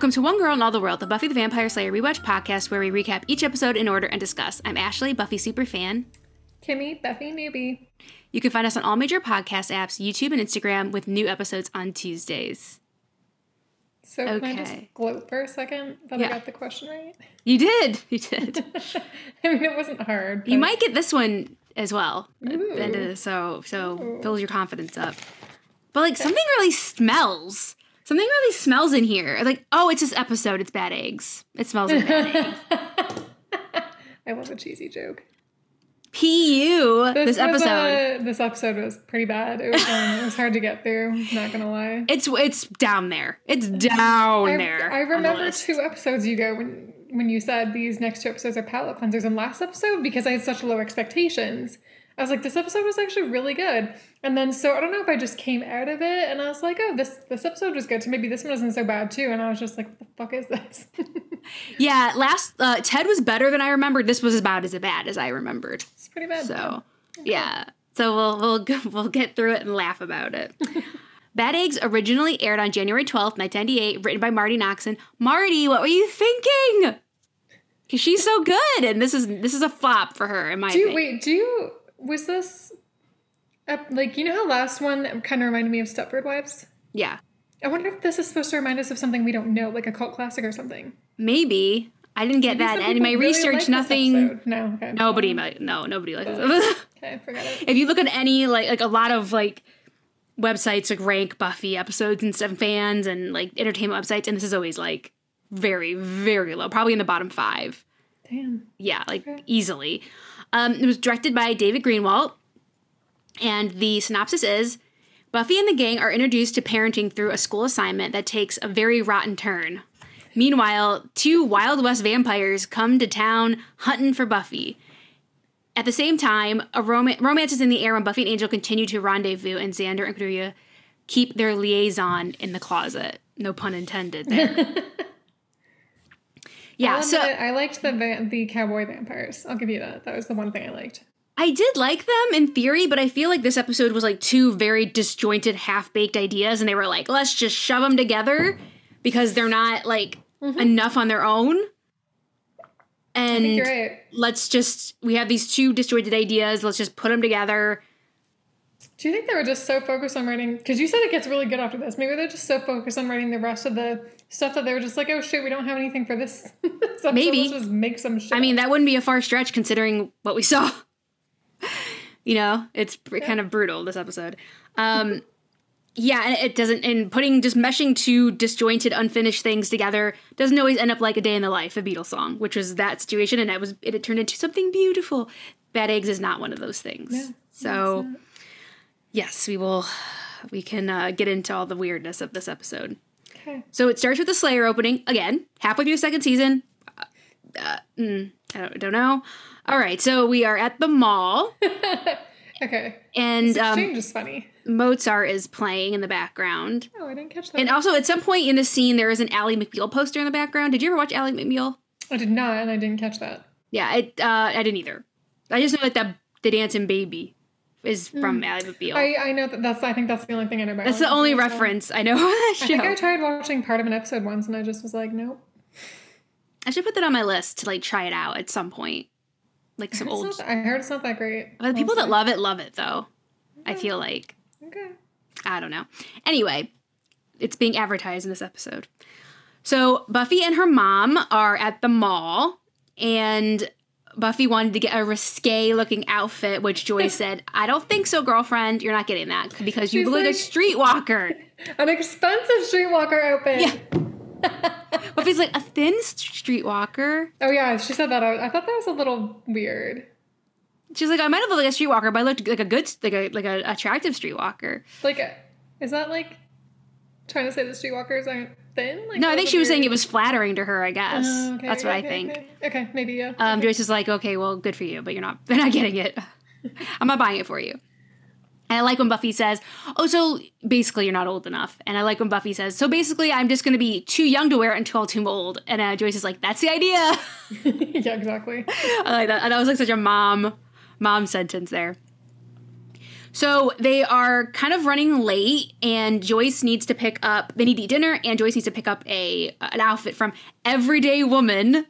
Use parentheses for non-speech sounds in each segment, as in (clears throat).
welcome to One Girl in All the World, the Buffy the Vampire Slayer rewatch podcast where we recap each episode in order and discuss. I'm Ashley, Buffy superfan. Kimmy, Buffy newbie. You can find us on all major podcast apps, YouTube, and Instagram with new episodes on Tuesdays. So can I Okay. just gloat for a second that Yeah. I got the question right? You did. You did. (laughs) I mean, it wasn't hard. you might get this one as well. at the end of Ooh. so so Ooh. build your confidence up. But like something really smells. Something really smells in here. Like, oh, it's this episode. It's bad eggs. It smells like bad eggs. (laughs) I love a cheesy joke. Pu. This, was, episode. uh, this episode was pretty bad. It was, um, it was hard to get through. Not gonna lie. It's it's down there. It's down I, there. I on the remember two episodes ago when when you said these next two episodes are palate cleansers, and last episode because I had such low expectations. I was like, this episode was actually really good. And then so I don't know if I just came out of it and I was like, oh, this this episode was good. So maybe this one isn't so bad too. And I was just like, what the fuck is this? (laughs) Yeah, last uh, Ted was better than I remembered. This was about as bad as I remembered. it's pretty bad. So yeah, so we'll we'll (laughs) we'll get through it and laugh about it. (laughs) Bad Eggs originally aired on January twelfth, nineteen ninety eight, written by Marti Noxon. Marti, what were you thinking? Because she's so good, and this is this is a flop for her in my Do you, opinion. wait, do you was this ep- like you know how last one kind of reminded me of Stepford Wives? Yeah, I wonder if this is supposed to remind us of something we don't know, like a cult classic or something. maybe I didn't get Maybe that. And in my really research, nothing. No, okay. Nobody, um, might- no, nobody likes this. (laughs) Okay, forget it. if you look at any like like a lot of like websites like rank Buffy episodes and stuff, fans and like entertainment websites, and this is always like very very low, probably in the bottom five. Damn. Yeah, like Okay. easily. Um, it was directed by David Greenwalt, and the synopsis is. Buffy and the gang are introduced to parenting through a school assignment that takes a very rotten turn. Meanwhile, two Wild West vampires come to town hunting for Buffy. At the same time, a rom- romance is in the air when Buffy and Angel continue to rendezvous, and Xander and Cordelia keep their liaison in the closet. No pun intended there. (laughs) yeah, I'll so admit, I liked the the cowboy vampires. I'll give you that. That was the one thing I liked. I did like them in theory, but I feel like this episode was like two very disjointed, half baked ideas, and they were like, let's just shove them together because they're not like mm-hmm. enough on their own. And right. let's just, we have these two disjointed ideas, let's just put them together. Do you think they were just so focused on writing? Because you said it gets really good after this. Maybe they're just so focused on writing the rest of the stuff that they were just like, oh shit, we don't have anything for this. (laughs) so Maybe. let's just make some shit. I mean, that wouldn't be a far stretch considering what we saw. (laughs) you know, it's pr- kind of brutal this episode. Um, (laughs) yeah, and it doesn't, and putting just meshing two disjointed, unfinished things together doesn't always end up like a day in the life, a Beatles song, which was that situation, and it was it had turned into something beautiful. Bad Eggs is not one of those things. No, so, yes, we will, we can uh, get into all the weirdness of this episode. Okay. So it starts with the Slayer opening again, halfway through the second season. Uh, uh, mm, I don't, don't know. All right, so we are at the mall, (laughs) okay. and This um, exchange is funny. Mozart is playing in the background. Oh, I didn't catch that. And also, at some point in the scene, there is an Ally McBeal poster in the background. Did you ever watch Ally McBeal? I did not, and I didn't catch that. Yeah, it, uh, I didn't either. I just know that the, the dancing baby is from hmm. Ally McBeal. I, I know that that's. I think that's the only thing I know about. That's the only reference I know (laughs) I think I tried watching part of an episode once, and I just was like, nope. I should put that on my list to like try it out at some point. Like some It's old. not- I heard it's not that great. But the people that love it love it though. I feel like Okay. I don't know. Anyway, it's being advertised in this episode. So Buffy and her mom are at the mall, and Buffy wanted to get a risque looking outfit, which Joy (laughs) said, "I don't think so, girlfriend. You're not getting that because you She's look like a streetwalker." An expensive streetwalker outfit. Yeah. (laughs) Buffy's like a thin streetwalker. Oh yeah, she said that. I, I thought that was a little weird. She's like, I might have looked like a streetwalker, but I looked like a good, like a like a attractive streetwalker. Like, is that like trying to say the streetwalkers aren't thin? Like, No, I think she was saying it was flattering to her. I guess Oh, okay, that's what I think. Okay. okay, maybe yeah. Um, okay. Joyce is like, okay, well, good for you, but you're not, (laughs) they're not getting it. (laughs) I'm not buying it for you. And I like when Buffy says, oh, so basically you're not old enough. And I like when Buffy says, so basically I'm just going to be too young to wear it until I'm too old. And uh, Joyce is like, that's the idea. (laughs) yeah, exactly. I like that. And that was like such a mom, mom sentence there. So they are kind of running late, and Joyce needs to pick up. They need to eat dinner, and Joyce needs to pick up a an outfit from Everyday Woman.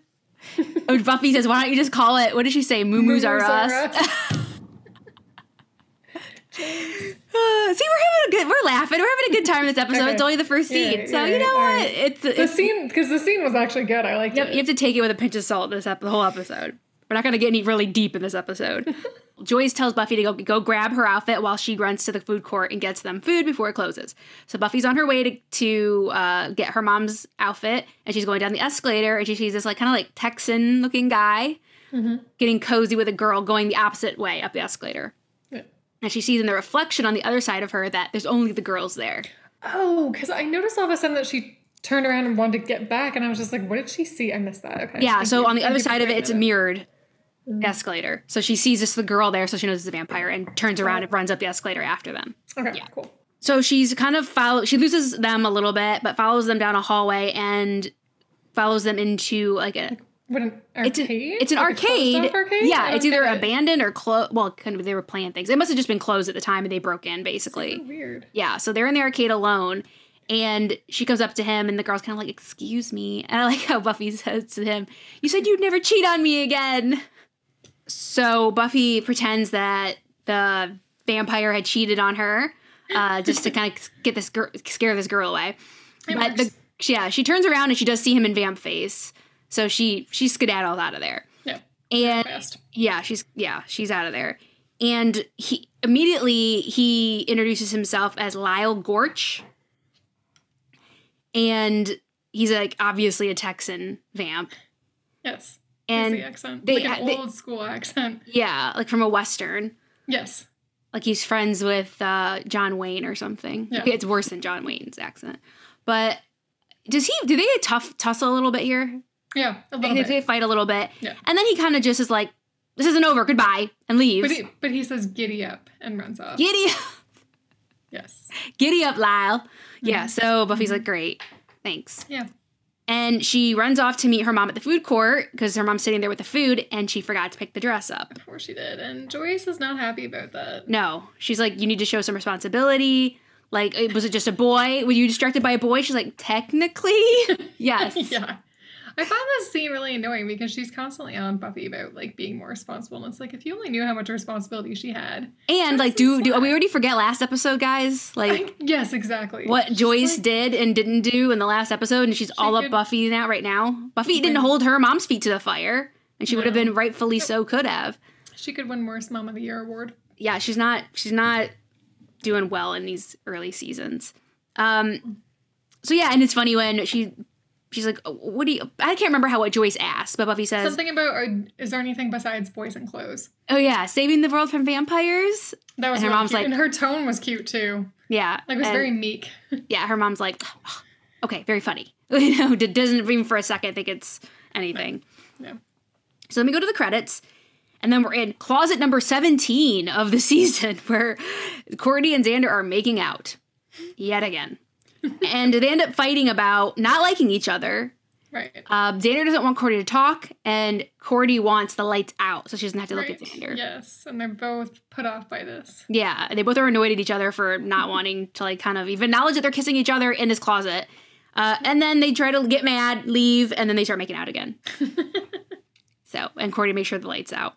(laughs) Which Buffy says, "Why don't you just call it? What did she say? Moo Moos are us." Uh, (laughs) see, we're having a good. We're laughing. We're having a good time in this episode. Okay. It's only the first scene, Yeah, so you know what? right. It's the it's scene because the scene was actually good. I liked Yep, it. you have to take it with a pinch of salt. This ep- the whole episode. We're not going to get any really deep in this episode. (laughs) Joyce tells Buffy to go go grab her outfit while she runs to the food court and gets them food before it closes. So Buffy's on her way to to uh, get her mom's outfit, and she's going down the escalator, and she sees this like kind of like Texan looking guy Mhm. getting cozy with a girl going the opposite way up the escalator. Yeah. And she sees in the reflection on the other side of her that there's only the girls there. Oh, because I noticed all of a sudden that she turned around and wanted to get back, and I was just like, "What did she see?" I missed that. Okay. Yeah, so on the other side of it, it's a mirrored Mm. escalator. So she sees this the girl there, so she knows it's a vampire and turns around and runs up the escalator after them. Okay, Yeah. cool. So she's kind of follow she loses them a little bit, but follows them down a hallway and follows them into like a What an it's an, arcade? it's an Like arcade. arcade? Yeah, it's either it. abandoned or closed. Well, kind of they were playing things. It must have just been closed at the time and they broke in basically. Weird. Yeah, so they're in the arcade alone, and she comes up to him, and the girl's kind of like, "Excuse me," and I like how Buffy (laughs) says to him, "You said you'd never cheat on me again." So Buffy pretends that the vampire had cheated on her, uh, just to (laughs) kind of get this girl, scare this girl away. It but the yeah, she turns around and she does see him in vamp face, so she she skedaddles out of there. Yeah. And Fast. yeah, she's yeah, she's out of there. And he immediately he introduces himself as Lyle Gorch. And he's like obviously a Texan vamp. Yes. And accent. they like an they- old school accent. yeah, like from a western. Yes. Like he's friends with uh, John Wayne or something. Yeah. It's worse than John Wayne's accent. But does he do they a tough tussle a little bit here? Yeah. A They, little they, bit. they fight a little bit. Yeah. And then he kind of just is like, this isn't over, goodbye, and leaves. But he, but he says giddy up and runs off. Giddy up. Yes. Giddy up, Lyle. Yeah, Mhm. so Buffy's like, great, thanks. Yeah. And she runs off to meet her mom at the food court because her mom's sitting there with the food and she forgot to pick the dress up. Of course she did. And Joyce is not happy about that. No, she's like, you need to show some responsibility. Like, was it just a boy? Were you distracted by a boy? She's like, technically, (laughs) yes. (laughs) yeah. I find this scene really annoying because she's constantly on Buffy about like being more responsible. And it's like if you only knew how much responsibility she had. And like, do do we already forget last episode, guys? Like, I- yes, exactly. what She's Joyce like- did and didn't do in the last episode, and she's all up Buffy now right now. Buffy She didn't hold her mom's feet to the fire, and she would have been rightfully so could have. She could win Worst Mom of the Year award. yeah, she's not she's not doing well in these early seasons. Um so yeah, and it's funny when she she's like, oh, "What do you?" I can't remember how what Joyce asked, but Buffy says, Something about is there anything besides boys and clothes? "Oh yeah, saving the world from vampires." That was And her really mom's cute. like- and her tone was cute too. Yeah, Like it was and- very meek. (laughs) yeah. Her mom's like, "Okay, very funny." (laughs) You know, doesn't even for a second think it's anything. No. So let me go to the credits. And then we're in closet number 17 of the (laughs) season where Cordy and Xander are making out yet again. And they end up fighting about not liking each other. Right. Um, Xander doesn't want Cordy to talk, and Cordy wants the lights out so she doesn't have to look right. at Xander. Yes, and they're both put off by this. Yeah, they both are annoyed at each other for not (laughs) wanting to like kind of even acknowledge that they're kissing each other in this closet. Uh, and then they try to get mad, leave, and then they start making out again. (laughs) so, and Cordy makes sure the lights out.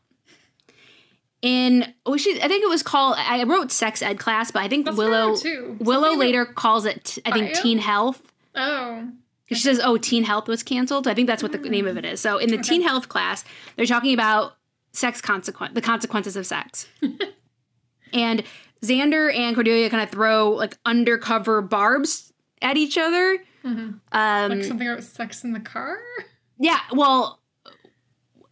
In oh, she, I think it was called. I wrote sex ed class, but I think That's Willow too. Willow later calls it. I think Bio? teen health. Oh. She says, "Oh, teen health was canceled." I think that's what the name of it is. So in the Okay. teen health class, they're talking about sex consequence, the consequences of sex, (laughs) and Xander and Cordelia kind of throw like undercover barbs at each other. Mhm. Um, Like something about sex in the car? yeah, well,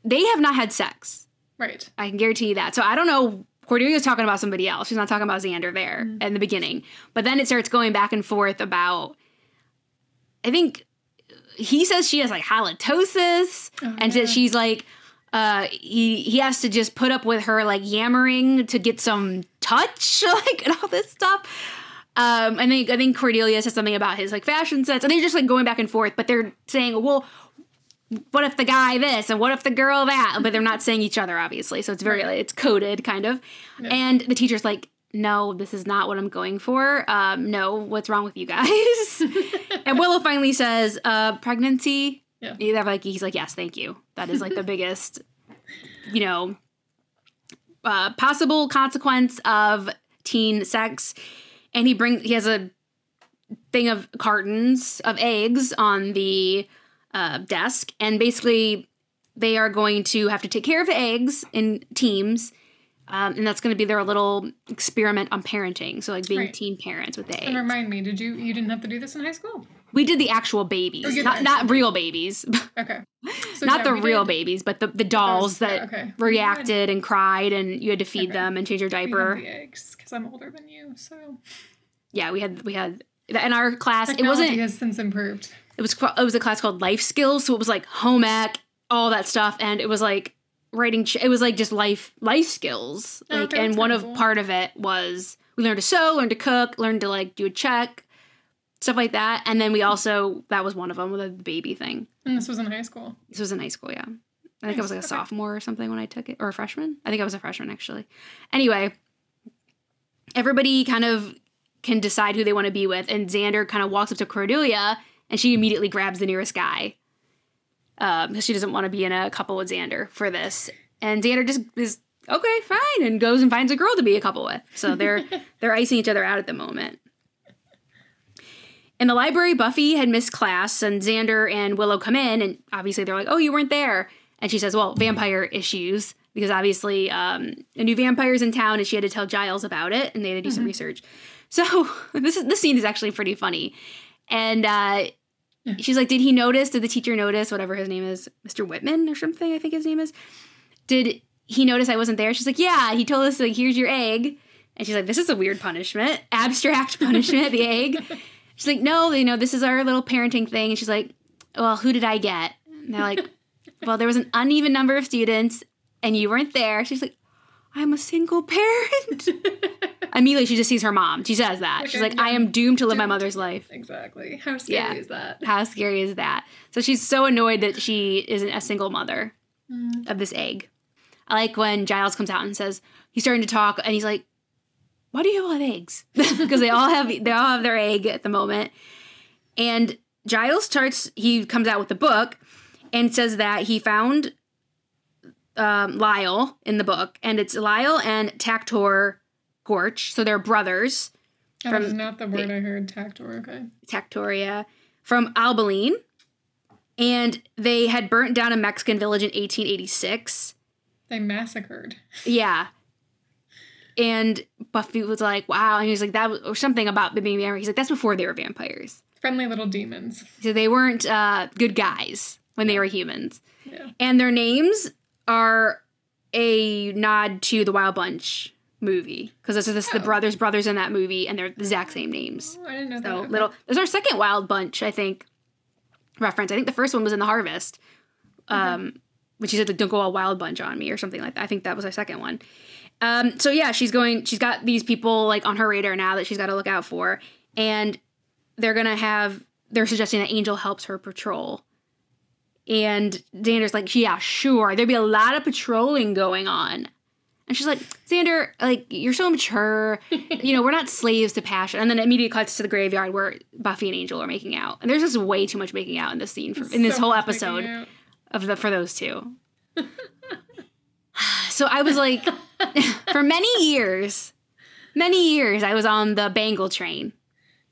they have not had sex. Right. I can guarantee you that. So I don't know. Cordelia's talking about somebody else. She's not talking about Xander there Mhm. in the beginning. But then it starts going back and forth about. I think he says she has like halitosis, Oh, and yeah. that she's like, uh, he he has to just put up with her like yammering to get some touch, (laughs) like and all this stuff. Um, I think I think Cordelia says something about his like fashion sense, and they're just like going back and forth. But they're saying, well, what if the guy this and what if the girl that? But they're not saying each other, obviously. So it's very Right. it's coded kind of. Yeah. And the teacher's like, no, this is not what I'm going for. Um, no, what's wrong with you guys? (laughs) and Willow finally says, uh, pregnancy. Yeah. They're like, he's like, yes, thank you. That is like the (laughs) biggest, you know, uh, possible consequence of teen sex. And he brings, he has a thing of cartons of eggs on the uh, desk. And basically, they are going to have to take care of the eggs in teams. Um, and that's going to be their little experiment on parenting. So, like being Right. teen parents with the eggs. And remind me, did you you didn't have to do this in high school? We did the actual babies, Oh, not not real babies, (laughs) Okay. So, not yeah, the real did- babies, but the the dolls that okay. reacted and cried, and you had to feed Okay. them and change your diaper. the eggs because I'm older than you, so Yeah, we had we had in our class. It technology wasn't. has since improved. It was it was a class called life skills, so it was like home ec, all that stuff, and it was like writing. ch- It was like just life life skills. Oh, Like, and one kinda part of it was we learned to sew, learned to cook, learned to like do a check, stuff like that, and then we also that was one of them with the baby thing. And this was in high school. This was in high school, yeah. I think I was like a okay. sophomore or something when I took it, or a freshman. I think I was a freshman actually. Anyway, everybody kind of can decide who they want to be with, and Xander kind of walks up to Cordelia, and she immediately grabs the nearest guy um, because she doesn't want to be in a couple with Xander for this. And Xander just is okay, fine, and goes and finds a girl to be a couple with. So they're (laughs) they're icing each other out at the moment. In the library, Buffy had missed class, and Xander and Willow come in, and obviously they're like, "Oh, you weren't there." And she says, "Well, vampire issues." Because obviously, um, a new vampire's in town, and she had to tell Giles about it, and they had to do some research. So (laughs) this is this scene is actually pretty funny, and uh. She's like, "Did he notice? Did the teacher notice? Whatever his name is, Mr. Whitman or something? I think his name is. Did he notice I wasn't there?" She's like, "Yeah." He told us like, "Here's your egg," and she's like, "This is a weird punishment, abstract punishment, the egg." (laughs) She's like, "No, you know, this is our little parenting thing," and she's like, "Well, who did I get?" And they're like, (laughs) "Well, there was an uneven number of students, and you weren't there." She's like, "I'm a single parent." (laughs) Immediately, she just sees her mom. She says that. She's Okay, like, I am doomed to live my mother's life. exactly. How scary Yeah. is that? How scary is that? So she's so annoyed that she isn't a single mother Mm. of this egg. I like when Giles comes out and says, he's starting to talk, and he's like, Why do you all have eggs? (laughs) Because they all have they all have their egg at the moment. And Giles starts, he comes out with the book and says that he found um, Lyle in the book, and it's Lyle and Tactor Gorch, so they're brothers. That From- was not the word I heard. Tactor. Okay. Tactoria from Albaline. And they had burnt down a Mexican village in 1886. They massacred. Yeah. And Buffy was like, wow. And he was like, that was, or something about being vampires. He's like, that's before they were vampires. Friendly little demons. So they weren't uh, good guys when they were humans. Yeah. And their names are a nod to the Wild Bunch movie. Because this is this, the Oh. brothers, brothers in that movie, and they're the exact same names. Oh, I didn't know that. So Okay. little. There's our second Wild Bunch, I think. Reference. I think the first one was in the Harvest. Um, when she said like, "Don't go all Wild Bunch on me" or something like that. I think that was our second one. Um, so yeah, she's going. She's got these people like on her radar now that she's got to look out for, and they're gonna have. They're suggesting that Angel helps her patrol. And Xander's like, yeah, sure. There'd be a lot of patrolling going on. And she's like, Xander, like, you're so mature. (laughs) you know, we're not slaves to passion. And then it immediately cuts to the graveyard where Buffy and Angel are making out. And there's just way too much making out in this scene, for, in this So whole episode of the for those two. (sighs) so I was like, (laughs) for many years, many years, I was on the Bangel train.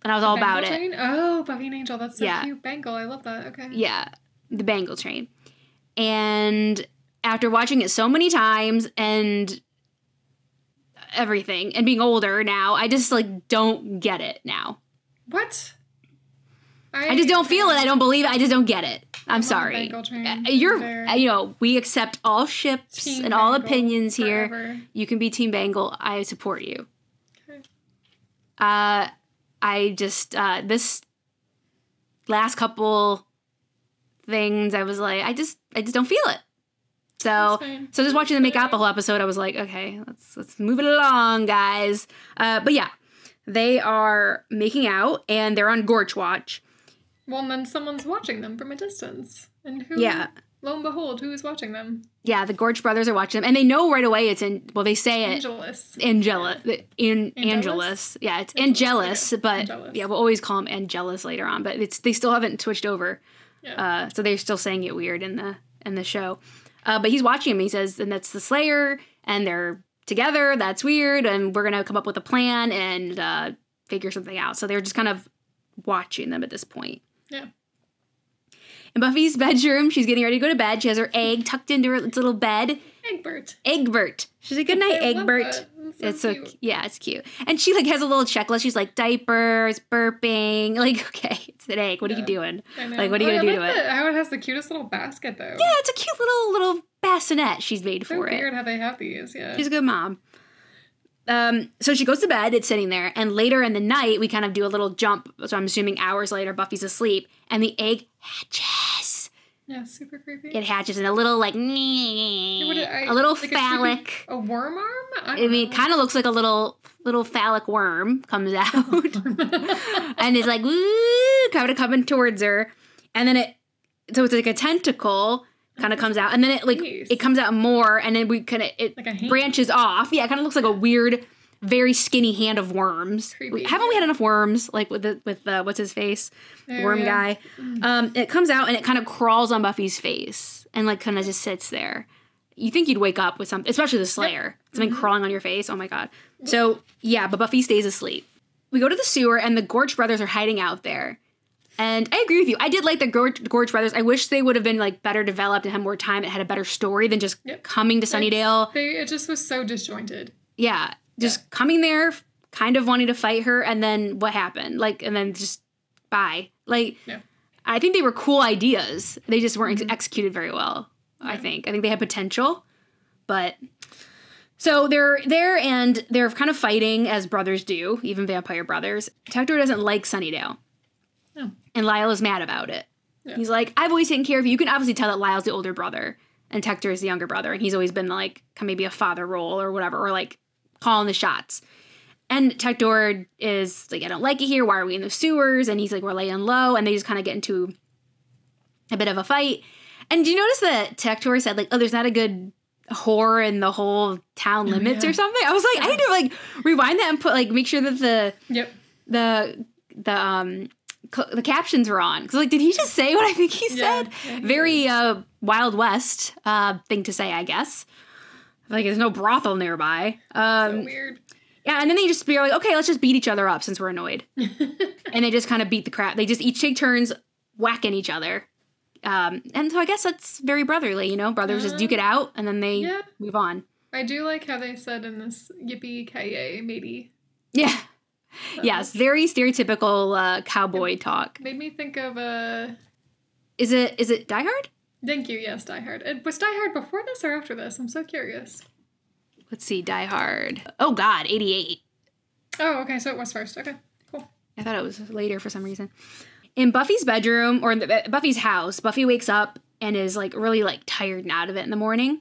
And I was all about Bangel it. Oh, Buffy and Angel. That's so Yeah. cute. Bangel. I love that. Okay. Yeah, the Bangel Train. And after watching it so many times and everything and being older now, I just like don't get it now. What? I just don't feel it. I don't believe it. I just don't get it. I'm sorry. Uh, You're, There. you know, we accept all ships Team and all Bangel opinions here. You can be Team Bangel. I support you. Okay. Uh, I just uh, this last couple things, I was like, I just, I just don't feel it. So, so just watching them make out the whole episode, I was like, okay, let's let's move it along, guys. Uh, but yeah, they are making out and they're on Gorch Watch. Well, and then someone's watching them from a distance. And who? Yeah, lo and behold, who is watching them? Yeah, the Gorch brothers are watching them, and they know right away it's in. Well, they say it. Angelus. Angelus, in Angelus? Angelus, yeah, it's Angelus, Angelus, but Angelus. yeah, we'll always call him Angelus later on. But it's they still haven't switched over, Yeah. uh, so they're still saying it weird in the in the show. Uh, but he's watching him. He says, and that's the Slayer, and they're together. That's weird, and we're gonna come up with a plan and uh, figure something out. So they're just kind of watching them at this point. Yeah. In Buffy's bedroom, she's getting ready to go to bed. She has her egg tucked into her little bed. Egbert. Egbert. She's like, good night, (laughs) I Egbert. It's so cute. yeah, it's cute. And she like has a little checklist. She's like diapers, burping. (laughs) Like, okay, it's an egg. What are you doing? Like, what are you Oh, gonna I do like to it? How it has the cutest little basket though. Yeah, it's a cute little little bassinet she's made So for it. weird how they have these. Yeah. She's a good mom. Um, so she goes to bed. It's sitting there, and later in the night, we kind of do a little jump. So I'm assuming hours later, Buffy's asleep, and the egg hatches. Yeah, super creepy. It hatches in a little like, what did I- a little like a phallic. A worm arm? I, I mean, it kind of looks like a little little phallic worm comes (laughs) out. (laughs) and it's like woo, kind of coming towards her, and then it, so it's like a tentacle kind of comes out, and then it like Jeez. it comes out more, and then we kind of it Like branches off. Yeah, it kind of looks like a weird, very skinny hand of worms. Creepy. Haven't we had enough worms? Like with the with the what's his face, Oh, worm guy. Um, it comes out and it kind of crawls on Buffy's face and like kind of just sits there. You think you'd wake up with something, especially the Slayer, something Mm-hmm. crawling on your face. Oh my god. So yeah, but Buffy stays asleep. We go to the sewer and the Gorch brothers are hiding out there. And I agree with you. I did like the Gorch, Gorch brothers. I wish they would have been like better developed and had more time and had a better story than just Yep. coming to Sunnydale. They, it just was so disjointed. Yeah, just coming there, kind of wanting to fight her, and then what happened? Like, and then just bye. Like, Yeah. I think they were cool ideas. They just weren't ex- mm-hmm. executed very well. I think. I think they had potential, but so they're there and they're kind of fighting as brothers do, even vampire brothers. Tector doesn't like Sunnydale, Oh. and Lyle is mad about it. Yeah. He's like, "I've always taken care of you." You can obviously tell that Lyle's the older brother and Tector is the younger brother, and he's always been like maybe a father role or whatever, or like calling the shots. And Tector is like, I don't like it here. Why are we in the sewers? And he's like, we're laying low. And they just kind of get into a bit of a fight. And do you notice that Tector said, like, oh, there's not a good whore in the whole town Oh, limits yeah. or something? I was like, I had to like rewind that and put like make sure that the Yep. the the um cl- the captions were on. Cause like, did he just say what I think he Yeah. said? Yeah, Very uh Wild West uh thing to say, I guess. Like there's no brothel nearby. so Um weird. yeah, and then they just be like, okay, let's just beat each other up since we're annoyed. (laughs) and they just kind of beat the crap. They just each take turns whacking each other. Um, and so I guess that's very brotherly, you know? Brothers just duke it out and then they Yeah. move on. I do like how they said in this yippee ki matey. Yeah. That Yes, very stereotypical uh, cowboy talk. Made me think of uh Is it is it Die Hard? Thank you, yes, Die Hard. It, was Die Hard before this or after this? I'm so curious. Let's see, Die Hard. Oh God, eighty eight. Oh, okay, so it was first. Okay, cool. I thought it was later for some reason. In Buffy's bedroom or in the, uh, Buffy's house, Buffy wakes up and is like really like tired and out of it in the morning.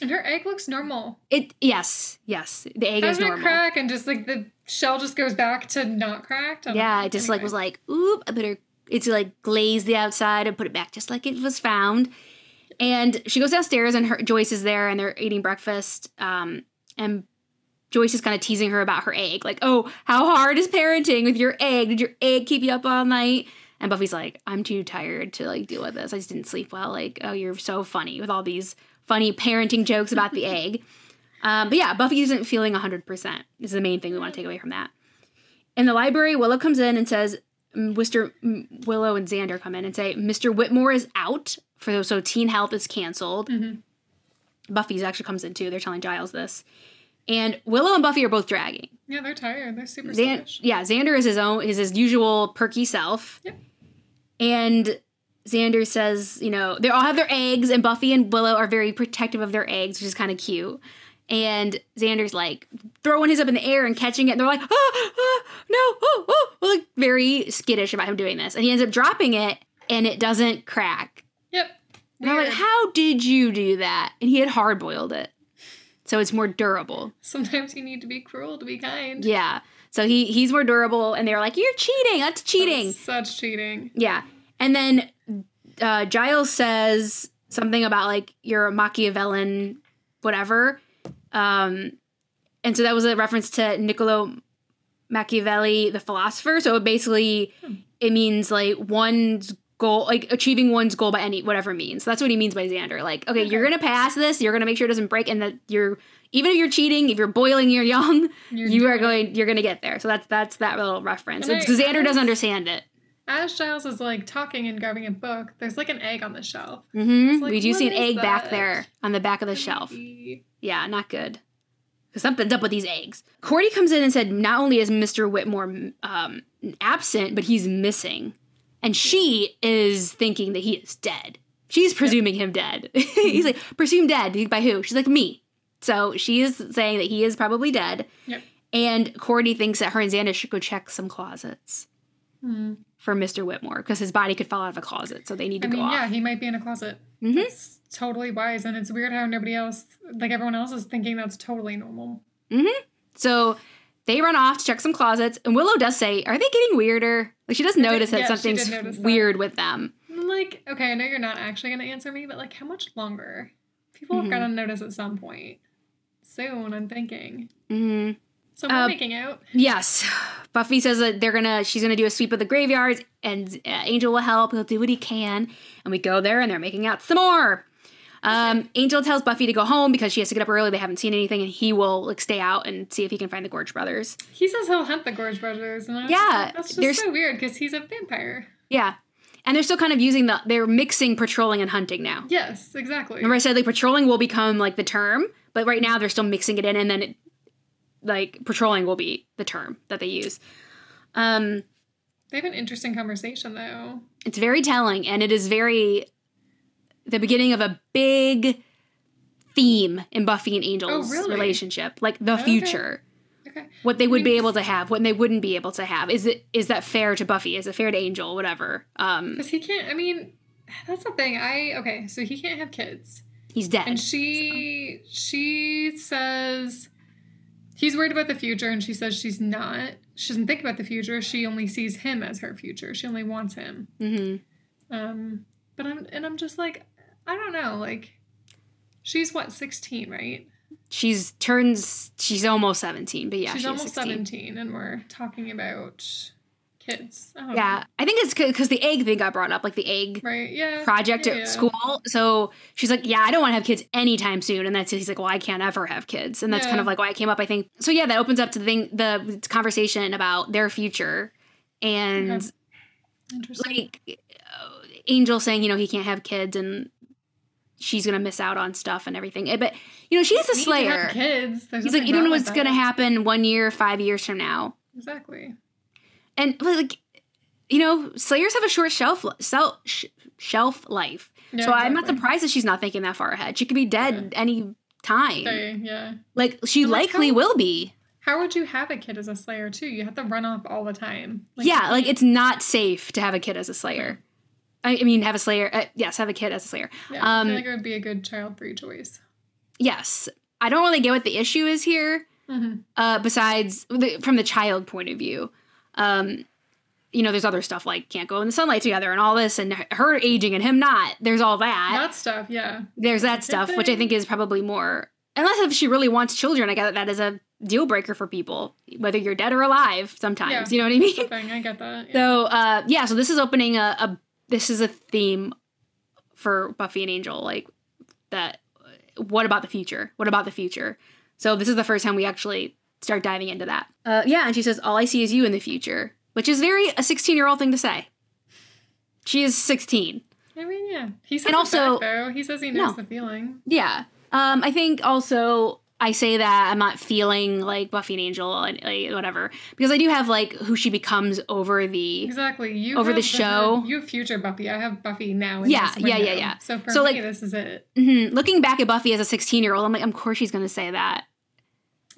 And her egg looks normal. It yes, yes, the egg is Doesn't normal. crack and just like the shell just goes back to not cracked. I Yeah, know. it just like was like, oop, I better. It's like glaze the outside and put it back just like it was found. And she goes downstairs and her Joyce is there and they're eating breakfast. Um, and Joyce is kind of teasing her about her egg, like, oh, how hard is parenting with your egg? Did your egg keep you up all night? And Buffy's like, I'm too tired to like deal with this. I just didn't sleep well. Like, oh, you're so funny with all these funny parenting jokes about the egg. (laughs) Um, but yeah, Buffy isn't feeling 100%. Is the main thing we want to take away from that. In the library, Willow comes in and says, Mr. Willow and Xander come in and say, Mr. Whitmore is out. For so teen health is canceled. Mhm. Buffy's actually comes in too. They're telling Giles this. And Willow and Buffy are both dragging. Yeah, they're tired. They're super sluggish. yeah, Xander is his own is his usual perky self. Yep. And Xander says, you know, they all have their eggs, and Buffy and Willow are very protective of their eggs, which is kind of cute. And Xander's like throwing his up in the air and catching it, and they're like, ah, ah no, oh, oh, like very skittish about him doing this. And he ends up dropping it, and it doesn't crack. Yep. And I'm like, how did you do that? And he had hard boiled it. So it's more durable. Sometimes you need to be cruel to be kind. Yeah. So he he's more durable, and they're like, "You're cheating. That's cheating." Such cheating. Yeah. And then uh, Giles says, something about like you're a Machiavellian, whatever. Um, and so that was a reference to Niccolo Machiavelli, the philosopher. So it basically, Hmm. it means like one's goal, like achieving one's goal by any whatever means. So That's what he means by Xander. Like, okay, you're gonna pass this. You're gonna make sure it doesn't break, and that you're even if you're cheating, if you're boiling your young, You're you are going. You're gonna get there. So that's that's that little reference. I- Xander doesn't understand it. As Giles is like talking and grabbing a book, there's like an egg on the shelf. hmm like, we do see an egg back there on the back of the shelf. Yeah, not good. Because something's up with these eggs. Cordy comes in and said not only is Mr. Whitmore um, absent, but he's missing. And she is thinking that he is dead. She's presuming him dead. (laughs) he's like, presumed dead. By who? She's like, me. So she is saying that he is probably dead. Yep. And Cordy thinks that her and Xander should go check some closets Hmm. for Mr. Whitmore because his body could fall out of a closet. So they need to I go mean, off. yeah, he might be in a closet. That's totally wise, and it's weird how nobody else, like everyone else, is thinking that's totally normal. So they run off to check some closets, and Willow does say, "Are they getting weirder?" Like she does did- notice that yeah, something's notice that. weird with them. I'm like, okay, I know you're not actually going to answer me, but like, how much longer? People Mhm. have got to notice at some point. Soon, I'm thinking. hmm So we're Uh, making out. Yes, (sighs) Buffy says that they're gonna. She's gonna do a sweep of the graveyards, and uh, Angel will help. He'll do what he can, and we go there, and they're making out some more. Um, Angel tells Buffy to go home because she has to get up early. They haven't seen anything, and he will like stay out and see if he can find the Gorch brothers. He says he'll hunt the Gorch Brothers, and Yeah, that's just so weird because he's a vampire. Yeah, and they're still kind of using the. They're mixing patrolling and hunting now. Yes, exactly. Remember, I said like patrolling will become like the term, but right now they're still mixing it in, and then it, like patrolling will be the term that they use. Um, They have an interesting conversation though. it's very telling, and it is very the beginning of a big theme in Buffy and Angel's Oh, really? relationship, like the Okay. future, Okay. what they would be mean- able to have, what they wouldn't be able to have. Is it is that fair to Buffy? Is it fair to Angel? Whatever. Um, Because he can't, I mean, that's the thing. I, okay, so he can't have kids. he's dead. And she, she says he's worried about the future, and she says she's not. She doesn't think about the future. She only sees him as her future. She only wants him. hmm Um, but I'm, and I'm just like, I don't know, like, she's what, 16, right? She's turns. She's almost seventeen, but yeah, she's she is almost 16. 17, and we're talking about kids. I don't Yeah, I think it's because the egg thing got brought up, like the egg. Right, yeah. project yeah, at yeah. school. So she's like, "Yeah, I don't want to have kids anytime soon." And that's he's like, "Well, I can't ever have kids," and that's kind of like why it came up. I think so. Yeah, that opens up to the thing, the conversation about their future, and Okay. Interesting. like uh, Angel saying, you know, he can't have kids, and she's gonna miss out on stuff and everything. Eh, But you know, she's a Slayer. kids. There's He's like, you don't know what's gonna happen one year, five years from now. Exactly. And like you know slayers have a short shelf sel- sh- shelf life. Yeah, so i'm not surprised that she's not thinking that far ahead. She could be dead any time. Yeah. like she like, likely how- will be. How would you have a kid as a slayer too? You have to run off all the time. yeah like it's not safe to have a kid as a slayer. I, I mean have a slayer uh, yes have a kid as a slayer. Yeah, I um, feel like it would be a good child-free choice. yes. I don't really get what the issue is here hmm uh, besides the, from the child point of view um, you know there's other stuff like can't go in the sunlight together and all this and her aging and him not there's all that That stuff, yeah. there's that stuff, which I think is probably more. Unless if she really wants children, I get that is a deal breaker for people, whether you're dead or alive. Sometimes, Yeah. you know what I mean. thing. I get that. Yeah. So, uh, yeah. So this is opening a, a. This is a theme for Buffy and Angel, like that. What about the future? What about the future? So this is the first time we actually start diving into that. Uh, yeah, and she says, "All I see is you in the future," which is very a 16 year old thing to say. She is 16. I mean, yeah. He says And also- back, though. He says he knows No. the feeling. Yeah. Um, I think also I say that I'm not feeling like Buffy and Angel and like, whatever because I do have like who she becomes over the. Exactly. You Over the have show. You have future Buffy. I have Buffy now. In Yeah, yeah, yeah, yeah. So for So, me, like- this is it. Mhm. Looking back at Buffy as a 16 year old, I'm like, of course she's gonna say that.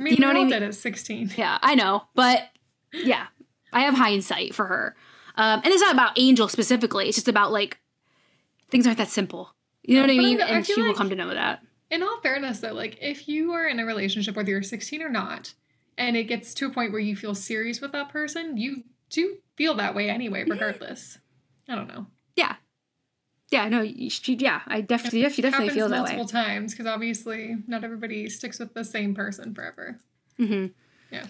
I mean, you know what I mean? did at 16. (laughs) Yeah, I know, but yeah, I have hindsight for her, um, and it's not about Angel specifically. It's just about like things aren't that simple. You know No, what I mean? and she will come to know that. In all fairness, though, like if you are in a relationship, whether you're 16 or not, and it gets to a point where you feel serious with that person, you do feel that way anyway, regardless. I don't know. Yeah. No, she, yeah, I definitely, yeah, she definitely feels that way. multiple times because obviously not everybody sticks with the same person forever. Mm-hmm. Yeah.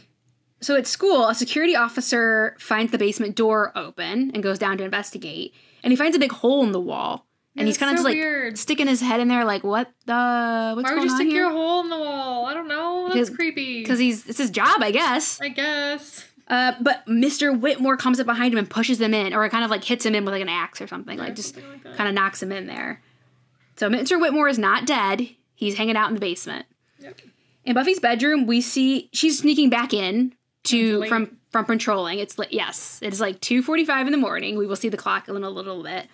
So at school, a security officer finds the basement door open and goes down to investigate, and he finds a big hole in the wall, and Yeah, he's kind of so just like weird. sticking his head in there, like, "What the? What's Why would you stick here?" your hole in the wall? I don't know. That's creepy. Because he's it's his job, I guess. I guess. Uh, but Mr. Whitmore comes up behind him and pushes him in, or it kind of like hits him in with like an axe or something, like just Something like kind of knocks him in there. So Mr. Whitmore is not dead. He's hanging out in the basement. Yep. In Buffy's bedroom, we see she's sneaking back in to from from patrolling. It's like yes, it's like two forty five in the morning. We will see the clock in a little bit,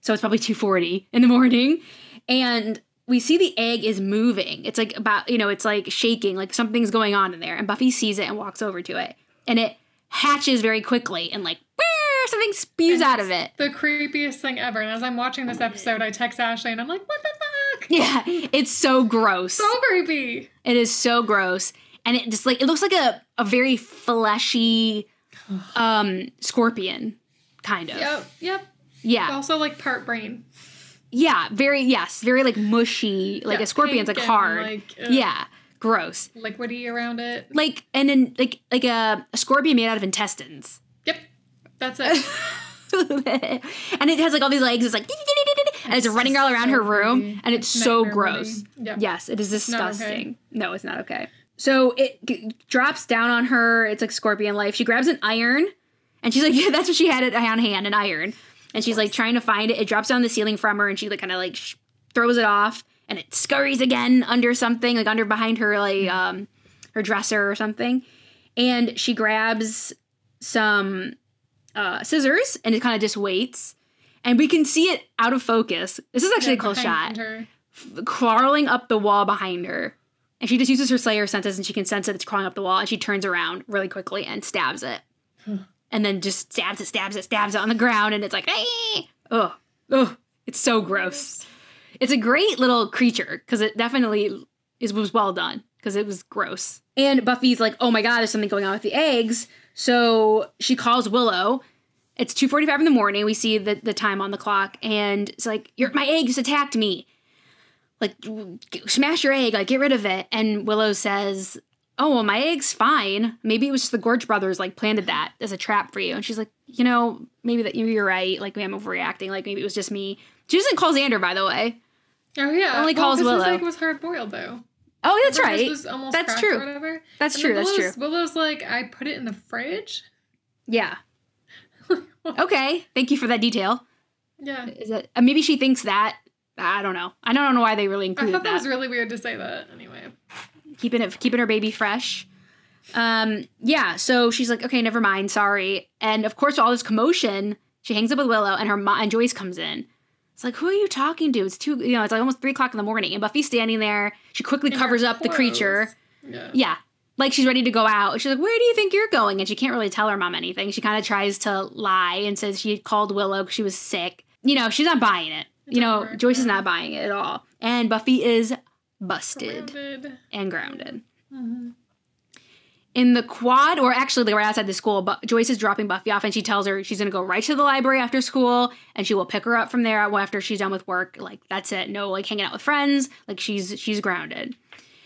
so it's probably two forty in the morning, and we see the egg is moving. It's like about you know it's like shaking, like something's going on in there. And Buffy sees it and walks over to it, and it hatches very quickly and like something spews And out of it. The creepiest thing ever. And as I'm watching this episode, I text Ashley and I'm like, what the fuck? (laughs) Yeah, it's so gross. So creepy. It is so gross. And it just like it looks like a, a very fleshy (sighs) um scorpion kind of. Yep. Yep. Yeah. Also like part brain. Yeah, very yes, very like mushy, like Yeah, a scorpion's like hard. like, ugh. yeah. Gross. Liquidy around it. Like and then like like a, a scorpion made out of intestines. Yep. That's it. (laughs) and it has like all these legs, it's like and it's running all around her room and it's so gross. Yes, it is not okay. disgusting. No, it's not okay. So it g- drops down on her. It's like scorpion life. She grabs an iron, and she's like, "Yeah, (laughs) that's what she had it on hand, an iron." And she's like trying to find it. It drops down the ceiling from her, and she like kind of like sh- throws it off, and it scurries again under something, like under behind her, like um, her dresser or something. And she grabs some uh, scissors, and it kind of just waits. And we can see it out of focus. This is actually Yeah, a close behind shot her. crawling up the wall behind her. And she just uses her Slayer senses and she can sense that it's crawling up the wall and she turns around really quickly and stabs it. and then just stabs it, stabs it, stabs it on the ground and it's like, hey! Ugh. Ugh. It's so gross. It's a great little creature because it definitely is was well done because it was gross. And Buffy's like, oh my god, there's something going on with the eggs. So she calls Willow. It's 2.45 in the morning. We see the, the time on the clock. And it's like, my egg just attacked me like smash your egg, like get rid of it. And Willow says, "Oh, well, my egg's fine. Maybe it was just the Gorch brothers like planted that as a trap for you." And she's like, "You know, maybe that you're right. Like maybe I'm overreacting. Like maybe it was just me." She doesn't call Xander, by the way. Oh yeah. Only calls 'cause Willow. His egg was hard boiled though. Oh, that's right. was almost That's true. Or whatever. That's And true. then That's true. Willow's, Willow's like, I put it in the fridge. Yeah. (laughs) Okay. Thank you for that detail. Yeah. Is that uh, maybe she thinks that? I don't know. I don't know why they really I thought that that. was really weird to say that. Anyway. keeping it keeping her baby fresh. Um, yeah, so she's like, okay, never mind, sorry. And of course, all this commotion, she hangs up with Willow, and her mom and Joyce comes in. It's like, who are you talking to? It's two, you know, it's like almost three o'clock in the morning, and Buffy's standing there. She quickly covers up the creature. Yeah. Yeah, like she's ready to go out. She's like, where do you think you're going? And she can't really tell her mom anything. She kind of tries to lie and says she called Willow because she was sick. You know, she's not buying it. You know, work, Joyce is not buying it at all. And Buffy is busted Grounded. and grounded. Mhm. In the quad, or actually they were outside the school, but Joyce is dropping Buffy off and she tells her she's gonna go right to the library after school and she will pick her up from there after she's done with work. Like that's it. No like hanging out with friends. Like she's she's grounded.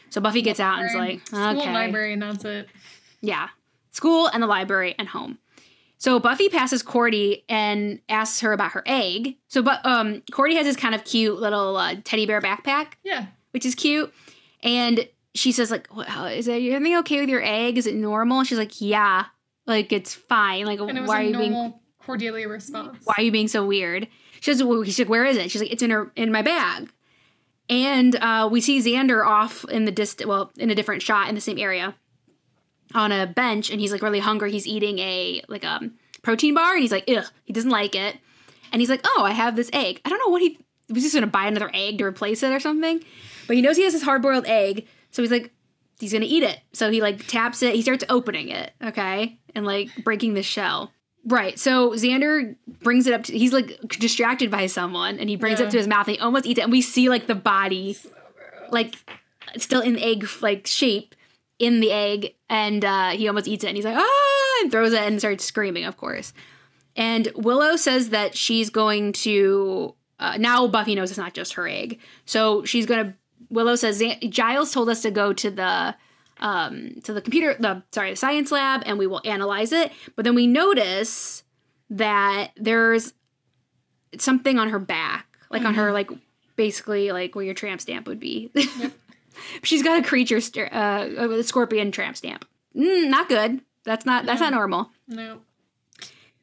So Buffy gets out and is like, School and library, and that's it. Yeah. School and the library and home. So Buffy passes Cordy and asks her about her egg. So but um Cordy has this kind of cute little uh, teddy bear backpack Yeah. which is cute. And she says, like, "What- how- is everything okay with your egg? Is it normal? And she's like, yeah, like it's fine. Like, And it was why are a you being normal Cordelia response. why are you being so weird? She says, well, she's like, where is it? She's like, it's in her in my bag. And uh, we see Xander off in the dist well, in a different shot in the same area on a bench, and he's like really hungry. He's eating a like um protein bar, and he's like, ugh, he doesn't like it. And he's like, oh, I have this egg. I don't know what he was just gonna buy another egg to replace it or something, but he knows he has this hard boiled egg, so he's like, he's gonna eat it. So he like taps it. He starts opening it, okay, and like breaking the shell. Right. So Xander brings it up. To, he's like distracted by someone, and he brings it up to his mouth. And he almost eats it, and we see like the body, like still in egg like shape in the egg, and uh, he almost eats it. And he's like ah, and throws it and starts screaming, of course. And Willow says that she's going to uh, now Buffy knows it's not just her egg. So she's gonna. Willow says Giles told us to go to the um to the computer the sorry the science lab and we will analyze it. But then we notice that there's something on her back, like on her like basically like where your tramp stamp would be. (laughs) She's got a creature st- uh, a scorpion tramp stamp. Mm, not good. That's not that's not normal. No.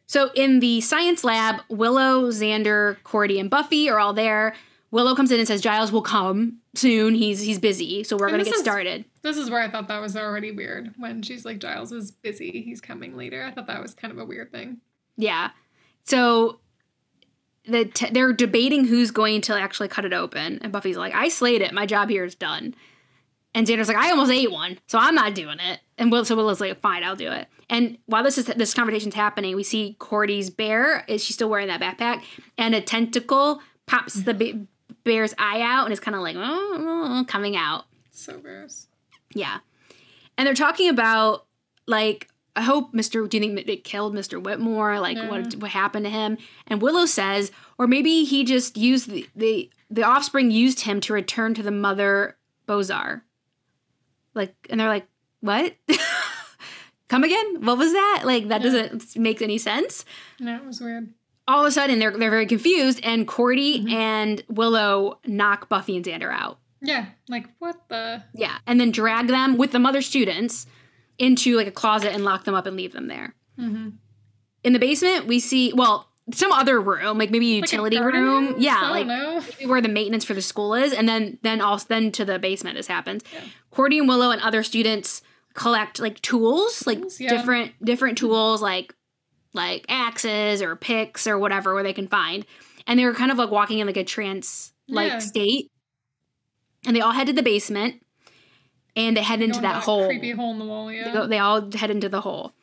So in the science lab, Willow, Xander, Cordy, and Buffy are all there. Willow comes in and says Giles will come soon. He's he's busy, so we're And gonna get is- started. This is where I thought that was already weird when she's like, Giles is busy. He's coming later. I thought that was kind of a weird thing. Yeah. So the t- they're debating who's going to actually cut it open, and Buffy's like, "I slayed it. My job here is done." And Xander's like, "I almost ate one, so I'm not doing it." And Will, so Willow's like, "Fine, I'll do it." And while this is this conversation's happening, we see Cordy's bear. Is she still wearing that backpack? And a tentacle pops the ba- bear's eye out, and is kind of like "Oh, oh," coming out. So gross. Yeah. And they're talking about like I hope Mr. Do you think they killed Mr. Whitmore? Like what what happened to him? And Willow says, or maybe he just used the the, the offspring used him to return to the mother Bezoar. Like and they're like, What? (laughs) Come again? What was that? Like that Yeah. doesn't make any sense. No, it was weird. All of a sudden they're they're very confused and Cordy and Willow knock Buffy and Xander out. Yeah. Like, what the? Yeah, and then drag them with the mother students into like a closet and lock them up and leave them there. Mm-hmm. In the basement, we see well some other room, like maybe a utility room. Yeah, I like don't know. where the maintenance for the school is, and then then also then to the basement. This happens. Yeah. Cordy and Willow and other students collect like tools, like yeah. different different tools, like like axes or picks or whatever where they can find, and they were kind of like walking in like a trance like Yeah. state. And they all head to the basement, and they head into Going that hole. Creepy hole in the wall, yeah. They, go, they all head into the hole.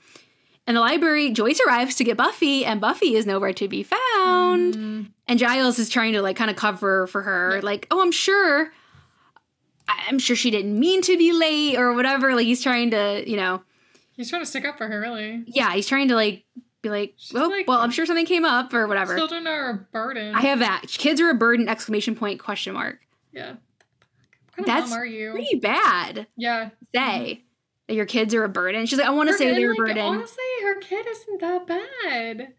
In the library, Joyce arrives to get Buffy, and Buffy is nowhere to be found. Mm, And Giles is trying to like kind of cover for her, Yeah. like, oh, I'm sure, I'm sure she didn't mean to be late or whatever. Like he's trying to, you know, He's trying to stick up for her, really. yeah, he's trying to like be like, She's oh, like- well, I'm sure something came up or whatever. Children are a burden. I have that. Kids are a burden! Exclamation point! Question mark. yeah. What kind That's of mom are you? Pretty bad. Yeah. Say that your kids are a burden. She's like, I want to say they're a like, burden. Honestly, her kid isn't that bad.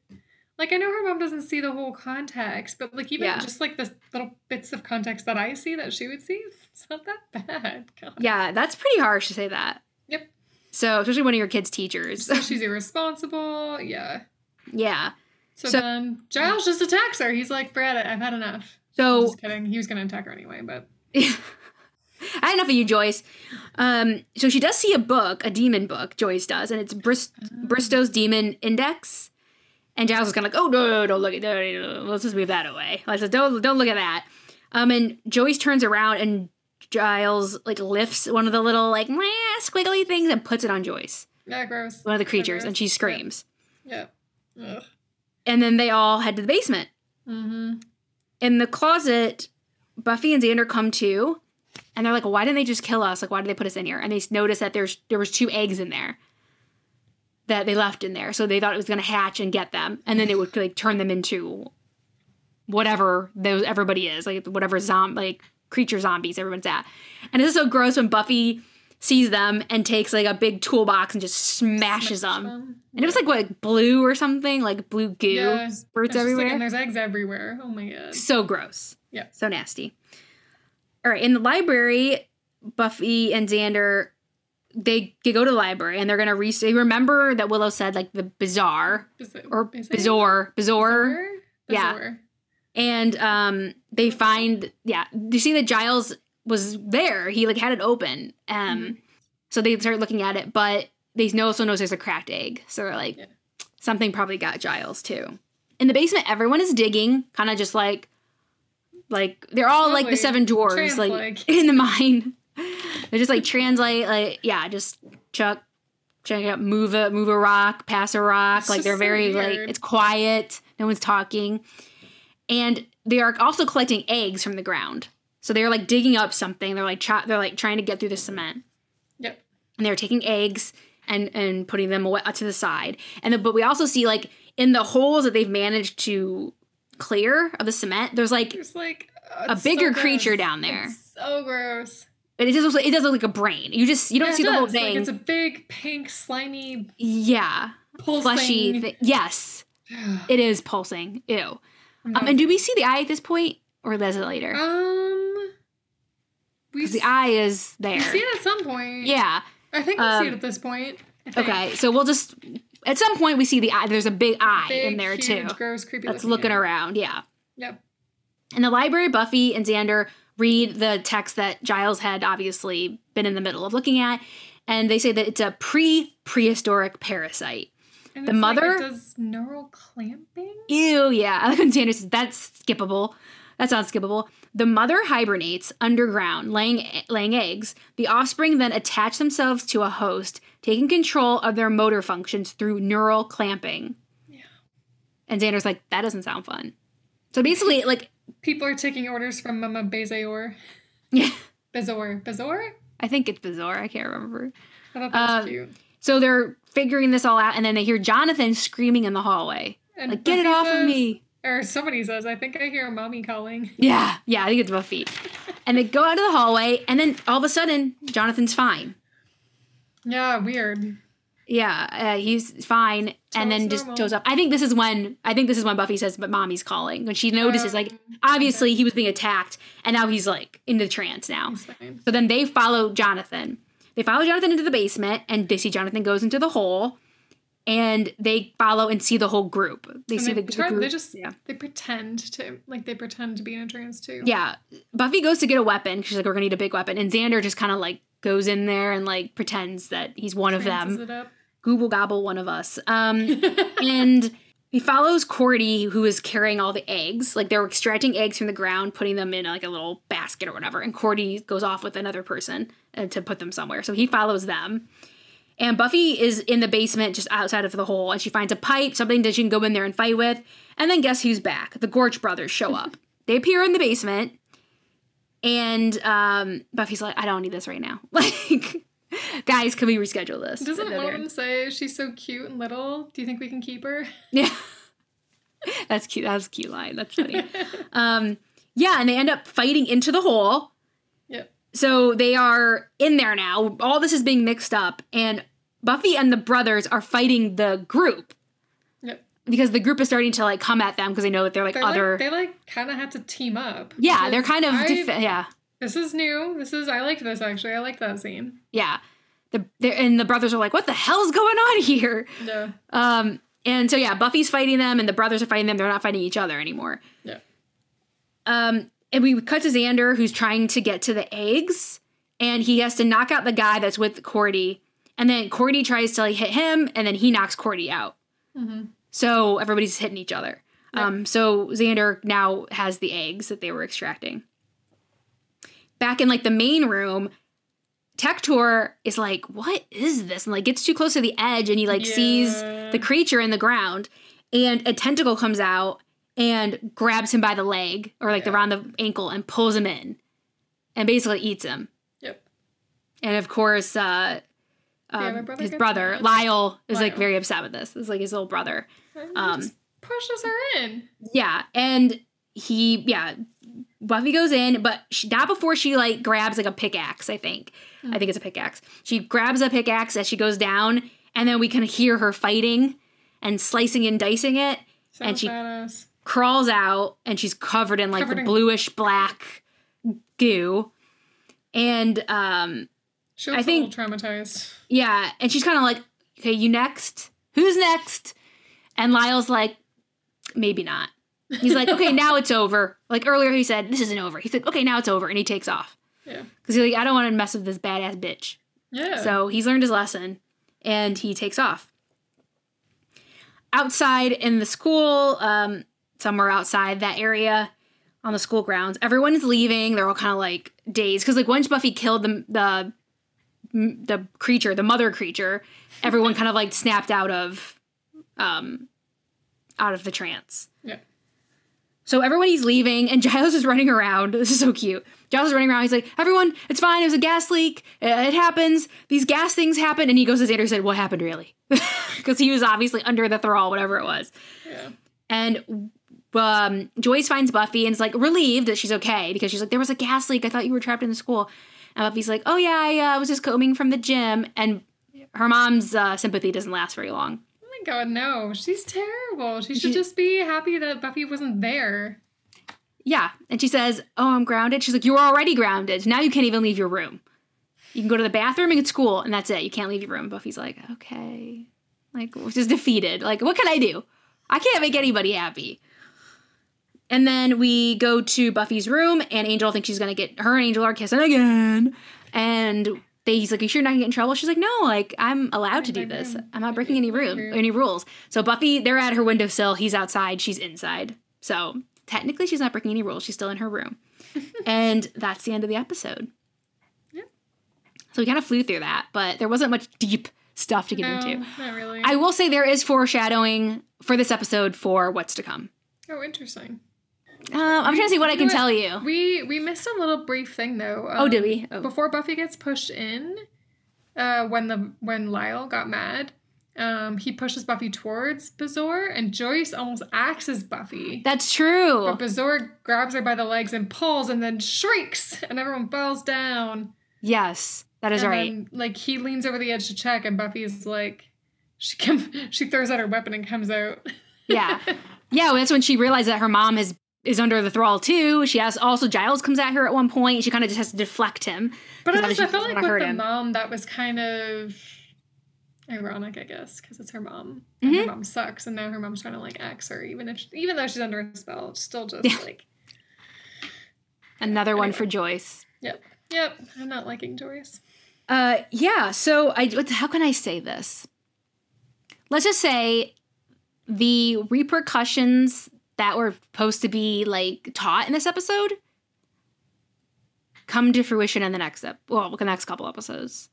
Like I know her mom doesn't see the whole context, but like even Yeah. just like the little bits of context that I see that she would see, it's not that bad. (laughs) God. Yeah, that's pretty harsh to say that. Yep. So, especially one of your kids' teachers. So (laughs) she's irresponsible. Yeah. yeah. So, So- then Giles just attacks her. He's like, Brad, I've had enough. I'm So, just kidding. He was gonna attack her anyway, but (laughs) I had enough of you, Joyce. Um, so she does see a book, a demon book, Joyce does, and it's Brist- Bristow's Demon Index. And Giles is kind of like, oh, no, no, don't look at no, no, no, Let's just move that away. I said, don't, don't look at that. Um, and Joyce turns around and Giles like lifts one of the little like squiggly things and puts it on Joyce, yeah, gross. one of the creatures, and she screams. Yeah. Ugh. And then they all head to the basement. Mm-hmm. in the closet, Buffy and Xander come to, and they're like, "Why didn't they just kill us? Like, why did they put us in here?" And they notice that there's there was two eggs in there that they left in there, so they thought it was gonna hatch and get them, and then it would like turn them into whatever those everybody is, like whatever zom like creature zombies everyone's at. And it's so gross when Buffy sees them and takes like a big toolbox and just smashes them. And it was like what blue or something, like blue goo, Yeah. spurts It's like, everywhere and there's eggs everywhere. Oh my god. so gross. Yeah. So nasty. All right, in the library, Buffy and Xander they, they go to the library and they're gonna re- they remember that Willow said like the bizarre it- or it- bizarre bizarre Bizarre? Yeah. And um they find yeah you see that Giles was there? He like had it open um Mhm. so they start looking at it but they know also knows there's a cracked egg. So they're like Yeah. something probably got Giles too. In the basement everyone is digging kind of just like like they're all like the seven dwarves like, (laughs) in the mine. (laughs) They're just like translate like yeah just chuck check it out move a move a rock pass a rock. It's like they're so very like it's quiet no one's talking and they are also collecting eggs from the ground so they're like digging up something they're like they're like trying to get through the cement Yep. and they're taking eggs and and putting them away uh, to the side and then, but we also see like in the holes that they've managed to clear of the cement, there's like There's like oh, A it's so bigger creature down there. It's so gross. it does also, it does look like a brain. You just you don't Yeah, see the whole does. Like, thing. it's a big pink slimy yeah, pulsing. fleshy. Thi- yes, (sighs) it is pulsing. Ew. I'm Um, and do we see the eye at this point, or is it later? um, we Because the eye is we there. see it at some point. Yeah. I think we see Um, it at this point. Okay. So we'll just at some point we see the eye. There's a big eye Big, in there huge, too. Gross, creepy. That's looking at. around. Yeah. Yep. In the library, Buffy and Xander read the text that Giles had obviously been in the middle of looking at, and they say that it's a pre-prehistoric parasite. And The like mother- it does neural clamping. Ew, yeah. I like when Xander says that's skippable. That sounds skippable. The mother hibernates underground, laying laying eggs. The offspring then attach themselves to a host, taking control of their motor functions through neural clamping. Yeah. And Xander's like, that doesn't sound fun. So basically, (laughs) like, People are taking orders from Mama Bezayor. (laughs) yeah, Bezoar. Bezoar? I think it's bizarre. I can't remember. I thought that was Uh, cute. So they're figuring this all out, and then they hear Jonathan screaming in the hallway, And like, "Get it off of me!" Or somebody says, I think I hear mommy calling. Yeah, yeah, I think it's Buffy. (laughs) and they go out of the hallway, and then all of a sudden, Jonathan's fine. Yeah, weird. Yeah, uh, he's fine, and then just normal. goes up. I think this is when I think this is when Buffy says, "But mommy's calling." When she notices, like, Um, obviously he was being attacked, and now he's like in the trance now. So then they follow Jonathan. They follow Jonathan into the basement, and they see Jonathan goes into the hole, and they follow and see the whole group. They And see they, the, the group. they just yeah. they pretend to like they pretend to be in a trance too. Yeah. Buffy goes to get a weapon. Because she's like, we're gonna need a big weapon. And Xander just kind of like goes in there and like pretends that he's one of them. Google gobble one of us. Um, and (laughs) he follows Cordy, who is carrying all the eggs. Like they're extracting eggs from the ground, putting them in like a little basket or whatever. And Cordy goes off with another person uh, to put them somewhere. So he follows them. And Buffy is in the basement just outside of the hole, and she finds a pipe, something that she can go in there and fight with. And then guess who's back? The Gorch brothers show up. (laughs) they appear in the basement, and um, Buffy's like, "I don't need this right now. (laughs) Like, (laughs) guys, can we reschedule this?" Doesn't And then one of them say she's so cute and little? Do you think we can keep her? Yeah. (laughs) That's cute. That was a cute line. That's funny. (laughs) um, yeah, and they end up fighting into the hole. Yep. So they are in there now. All this is being mixed up, and Buffy and the brothers are fighting the group Yep. because the group is starting to like come at them because they know that they're like They're other. like, they like kind of had to team up. yeah, they're kind of def- yeah, This is new. This is I liked this actually. I like that scene. yeah. The and the brothers are like, "What the hell's going on here?" Yeah. Um, and so yeah, Buffy's fighting them, and the brothers are fighting them. They're not fighting each other anymore. Yeah. Um, and we cut to Xander, who's trying to get to the eggs, and he has to knock out the guy that's with Cordy, and then Cordy tries to like hit him, and then he knocks Cordy out. Mm-hmm. So everybody's hitting each other. Yeah. Um, so Xander now has the eggs that they were extracting. Back in like the main room, Tector is like, "What is this?" and like gets too close to the edge, and he like sees the creature in the ground, and a tentacle comes out and grabs him by the leg or like Yeah. around the ankle and pulls him in, and basically eats him. Yep. And of course, uh, other um, brother his brother? Lyle is like very upset with this. It's like his little brother. Um, just pushes her in. Yeah, and he, yeah, Buffy goes in, but she, not before she like grabs like a pickaxe. I think, I think it's a pickaxe. She grabs a pickaxe as she goes down, and then we can hear her fighting and slicing and dicing it. Sounds and she- badass. Crawls out, and she's covered in like Covered the in- bluish black goo, and um, She I think- a little traumatized. yeah, and she's kind of like, okay, you next? Who's next? And Lyle's like, maybe not. He's like, okay, now it's over. Like earlier, he said, this isn't over. He's like, okay, now it's over. And he takes off. Yeah. Because he's like, I don't want to mess with this badass bitch. Yeah. So he's learned his lesson and he takes off. Outside in the school, um, somewhere outside that area on the school grounds, everyone is leaving. They're all kind of like dazed. Because, like, once Buffy killed the, the, the creature, the mother creature, everyone kind of like snapped out of, um, out of the trance. Yeah. So everyone he's leaving, and (laughs) Giles is running around. This is so cute. Giles is running around. He's like, "Everyone, it's fine. It was a gas leak. Uh, It happens. These gas things happen." And he goes to Xander and said, "What happened, really?" (laughs) Because he was obviously under the thrall, whatever it was. yeah. And um, Joyce finds Buffy and is like relieved that she's okay because she's like, there was a gas leak. I thought you were trapped in the school. And Buffy's like, oh yeah, I uh, was just coming from the gym. And her mom's uh, sympathy doesn't last very long. Oh god, no. She's terrible. She should She- just be happy that Buffy wasn't there. Yeah. And she says, oh, I'm grounded. She's like, you were already grounded. Now you can't even leave your room. You can go to the bathroom and get school, and that's it. You can't leave your room. Buffy's like, okay. Like, just defeated. Like, what can I do? I can't make anybody happy. And then we go to Buffy's room, and Angel thinks she's gonna get her and Angel are kissing again. And they, he's like, "Are you sure you're not gonna get in trouble?" She's like, "No, like I'm allowed to do this. room. I'm not breaking any room, room." any rules." So Buffy, they're at her windowsill. He's outside. She's inside. So technically, she's not breaking any rules. She's still in her room. (laughs) and that's the end of the episode. So we kind of flew through that, but there wasn't much deep stuff to get no, into. not really. I will say there is foreshadowing for this episode for what's to come. oh, interesting. Um, I'm trying to see what I can tell you. We we missed a little brief thing though. oh, Um, did we? Oh. Before Buffy gets pushed in, uh, when the when Lyle got mad, um, he pushes Buffy towards Bazaar, and Joyce almost axes Buffy. That's true. But Bezoar grabs her by the legs and pulls, and then shrieks, and everyone falls down. Yes, that is and right. Then, like he leans over the edge to check, and Buffy's like, she come, (laughs) she throws out her weapon and comes out. Yeah. (laughs) Yeah, well, that's when she realized that her mom is is under the thrall too. She has also Giles comes at her at one point. She kind of just has to deflect him. But Because honestly, I felt like with the him. mom, that was kind of ironic, I guess, because it's her mom. And Mhm. her mom sucks, and now her mom's trying to like axe her, even if she, even though she's under a spell, it's still just Yeah. like, (laughs) Another one for Joyce. yep, yep. I'm not liking Joyce. Uh, yeah. So I, what- how can I say this? Let's just say the repercussions that were supposed to be like taught in this episode come to fruition in the next ep- well, the next couple episodes.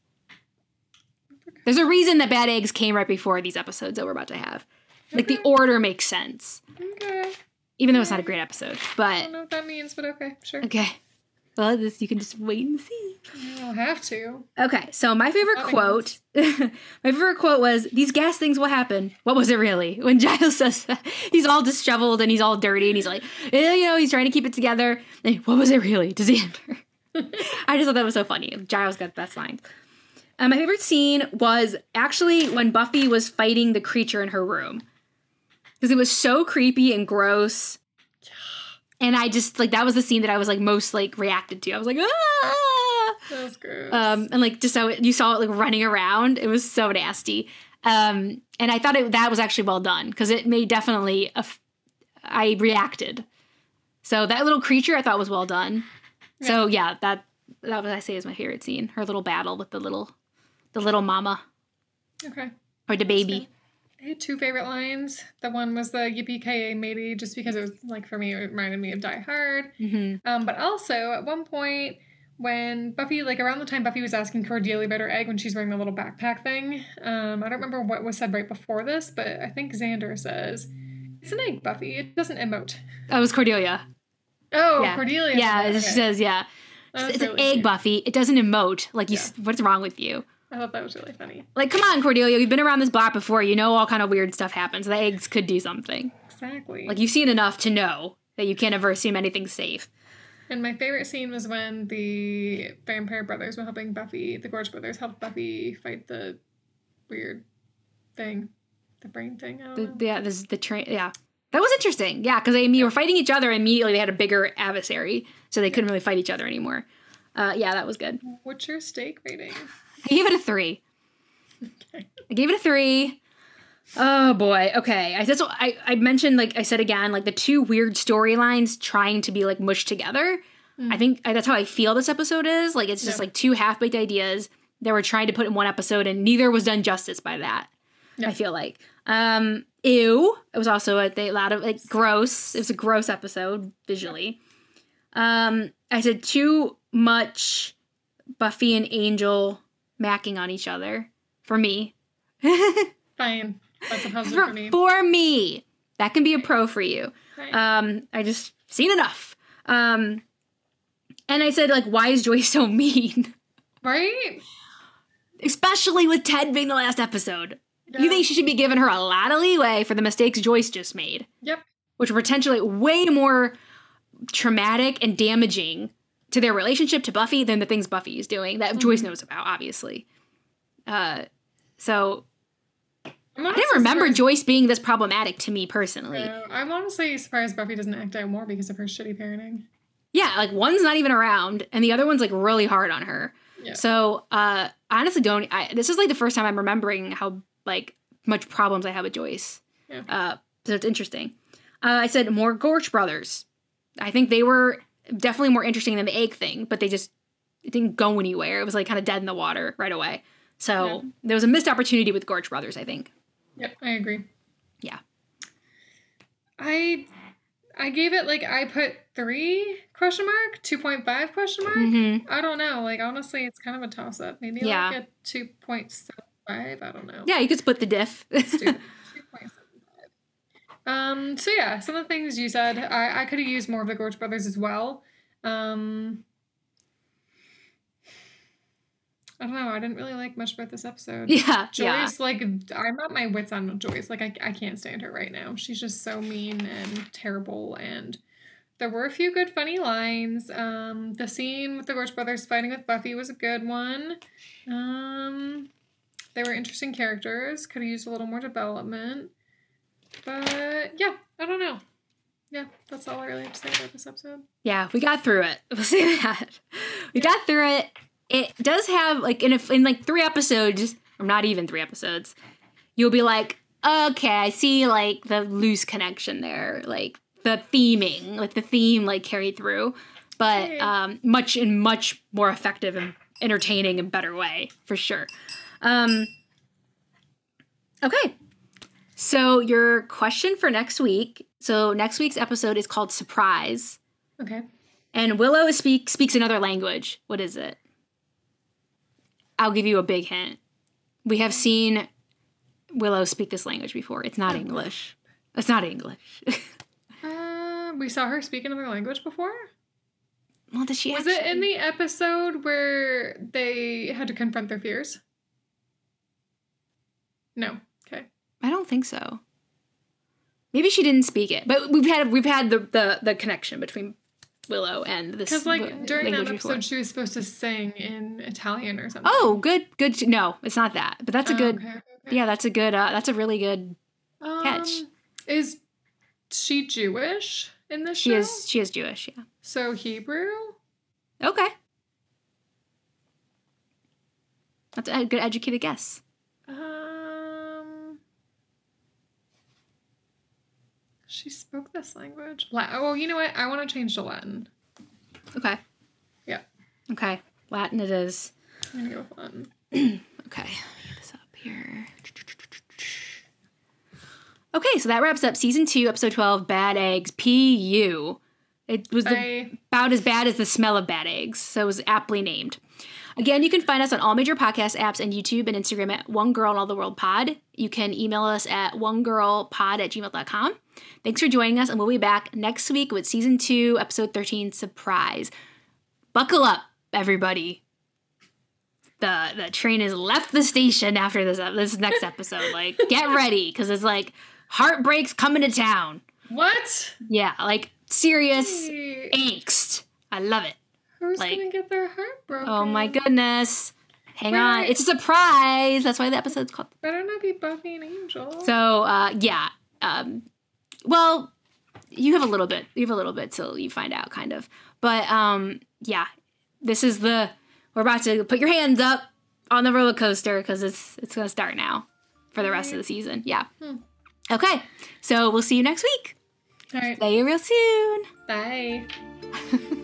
There's a reason that bad eggs came right before these episodes that we're about to have. Like the order makes sense, Okay, even though it's not a great episode. But I don't know what that means, but okay, sure. okay, well, this you can just wait and see. I don't have to. Okay, so my favorite That quote, (laughs) my favorite quote was, "These gas things will happen." What was it really? (laughs) When Giles says that, he's all disheveled and he's all dirty and he's like, eh, you know, he's trying to keep it together. And what was it really? Does he enter? (laughs) I just thought that was so funny. Giles got the best lines. Uh, my favorite scene was actually when Buffy was fighting the creature in her room because it was so creepy and gross. And I just like that was the scene that I was like most like reacted to. I was like, ah. That was gross. Um, and like just so it, you saw it like running around, it was so nasty. Um, and I thought it, that was actually well done because it made definitely a f- I reacted. So that little creature I thought was well done. So yeah, that that was I say is my favorite scene. Her little battle with the little the little mama okay. or the baby. I had two favorite lines. The one was the Yippee Ki matey, just because it was like for me, it reminded me of Die Hard. hmm Um, but also at one point when Buffy, like around the time Buffy was asking Cordelia about her egg when she's wearing the little backpack thing, um, I don't remember what was said right before this, but I think Xander says, "It's an egg, Buffy. It doesn't emote." That was Cordelia. Oh, Yeah. Cordelia. yeah, okay. she says yeah. It's an egg, cute. Buffy. It doesn't emote. Like you, Yeah. what's wrong with you? I thought that was really funny. Like, come on, Cordelia. You've been around this block before. You know all kind of weird stuff happens. The eggs could do something. Exactly. Like you've seen enough to know that you can't ever assume anything's safe. And my favorite scene was when the vampire brothers were helping Buffy, the Gorch brothers helped Buffy fight the weird thing, the brain thing. The, yeah, this is the train. Yeah, that was interesting. Yeah, because they were fighting each other. and Immediately, they had a bigger adversary, so they couldn't really fight each other anymore. Uh, yeah, that was good. What's your steak rating? I gave it a three. Okay. I gave it a three. Oh boy. Okay. I that's what I, I mentioned like I said again like the two weird storylines trying to be like mushed together. I think I, that's how I feel this episode is. Like it's just Yeah. like two half baked ideas that were trying to put in one episode, and neither was done justice by that. Yeah. I feel like. Um, ew. It was also a, they, a lot of like gross. It was a gross episode visually. Um, I said too much Buffy and Angel macking on each other for me. (laughs) Fine. That's a positive for, for me. for me. That can be a pro for you. Fine. Um, I just seen enough. Um, and I said like, why is Joyce so (laughs) mean? right? Especially with Ted being the last episode. You think she should be giving her a lot of leeway for the mistakes Joyce just made? Yep. which are potentially way more traumatic and damaging to their relationship to Buffy than the things Buffy is doing that Joyce knows about, obviously. Uh, so I'm I did not remember surprised- Joyce being this problematic to me personally. I'm honestly surprised Buffy doesn't act out more because of her shitty parenting. Yeah, like one's not even around, and the other one's like really hard on her. Yeah. So uh, I honestly don't. I, this is like the first time I'm remembering how like much problems I have with Joyce. Yeah. Uh, so it's interesting. Uh, I said more Gorch brothers. I think they were definitely more interesting than the egg thing, but they just it didn't go anywhere. It was like kind of dead in the water right away. So Yeah. there was a missed opportunity with Gorch brothers. I think. Yep, I agree. Yeah. I I gave it like I put three question mark, two point five question mark. Mm-hmm. I don't know. Like honestly, it's kind of a toss up. Maybe Yeah. like a two point seven five. I don't know. Yeah, you could split the diff. (laughs) Let's do it. 2.75. Um. So yeah, some of the things you said, I I could have used more of the Gorch Brothers as well. Um. I don't know. I didn't really like much about this episode. yeah, Joyce, yeah. like, I'm at my wits' end with Joyce. Like, I, I can't stand her right now. She's just so mean and terrible. And there were a few good, funny lines. Um, the scene with the Gorch brothers fighting with Buffy was a good one. Um, they were interesting characters. Could have used a little more development. But yeah, I don't know. Yeah, that's all I really have to say about this episode. Yeah, we got through it. (laughs) We'll say that. We got through it. It does have like in a, in like three episodes, or not even three episodes, you'll be like, okay, I see like the loose connection there, like the theming, like the theme like carried through, but Okay. um, much in much more effective and entertaining and better way for sure. Um, okay, so your question for next week. So next week's episode is called Surprise. Okay. And Willow speak, speaks another language. What is it? I'll give you a big hint. We have seen Willow speak this language before. It's not English. It's not English. (laughs) Uh, we saw her speak another language before. well, does she Was actually? it in the episode where they had to confront their fears? No. I don't think so. Maybe she didn't speak it, but we've had we've had the the, the connection between Willow and this. Because like during that episode, before. she was supposed to sing in Italian or something. Oh, good, good. No, it's not that. But that's a Oh, good. okay, okay. Yeah, that's a good. Uh, that's a really good. Um, catch. Is she Jewish in this She show? is. She is Jewish. Yeah. So Hebrew. Okay. That's a good educated guess. Um. She spoke this language. La- oh, you know what? I want to change to Latin. Okay. Yeah. Okay. Latin it is. I'm gonna go with Latin. (clears throat) Okay. Let me get this up here. Okay, so that wraps up season two, episode 12, Bad Eggs, PU. It was the, about as bad as the smell of bad eggs, so it was aptly named. Again, you can find us on all major podcast apps and YouTube and Instagram at One Girl in All the World Pod. You can email us at onegirlpod at gmail.com. Thanks for joining us, and we'll be back next week with season two, episode 13, Surprise. Buckle up, everybody. The the train has left the station after this this next (laughs) episode. Like, get ready, because it's like heartbreaks coming to town. what? Yeah, like serious angst. I love it. Who's like- gonna get their heart broken? Oh my goodness. Hang Wait, on. It's a surprise. That's why the episode's called. Better not be Buffy and Angel. So, uh, yeah. Um, well, you have a little bit. You have a little bit till you find out, kind of. But um, yeah, this is the. We're about to put your hands up on the roller coaster because it's it's gonna start now for the rest of the season. Yeah. Hmm. Okay. So we'll see you next week. All right. See you real soon. Bye. (laughs)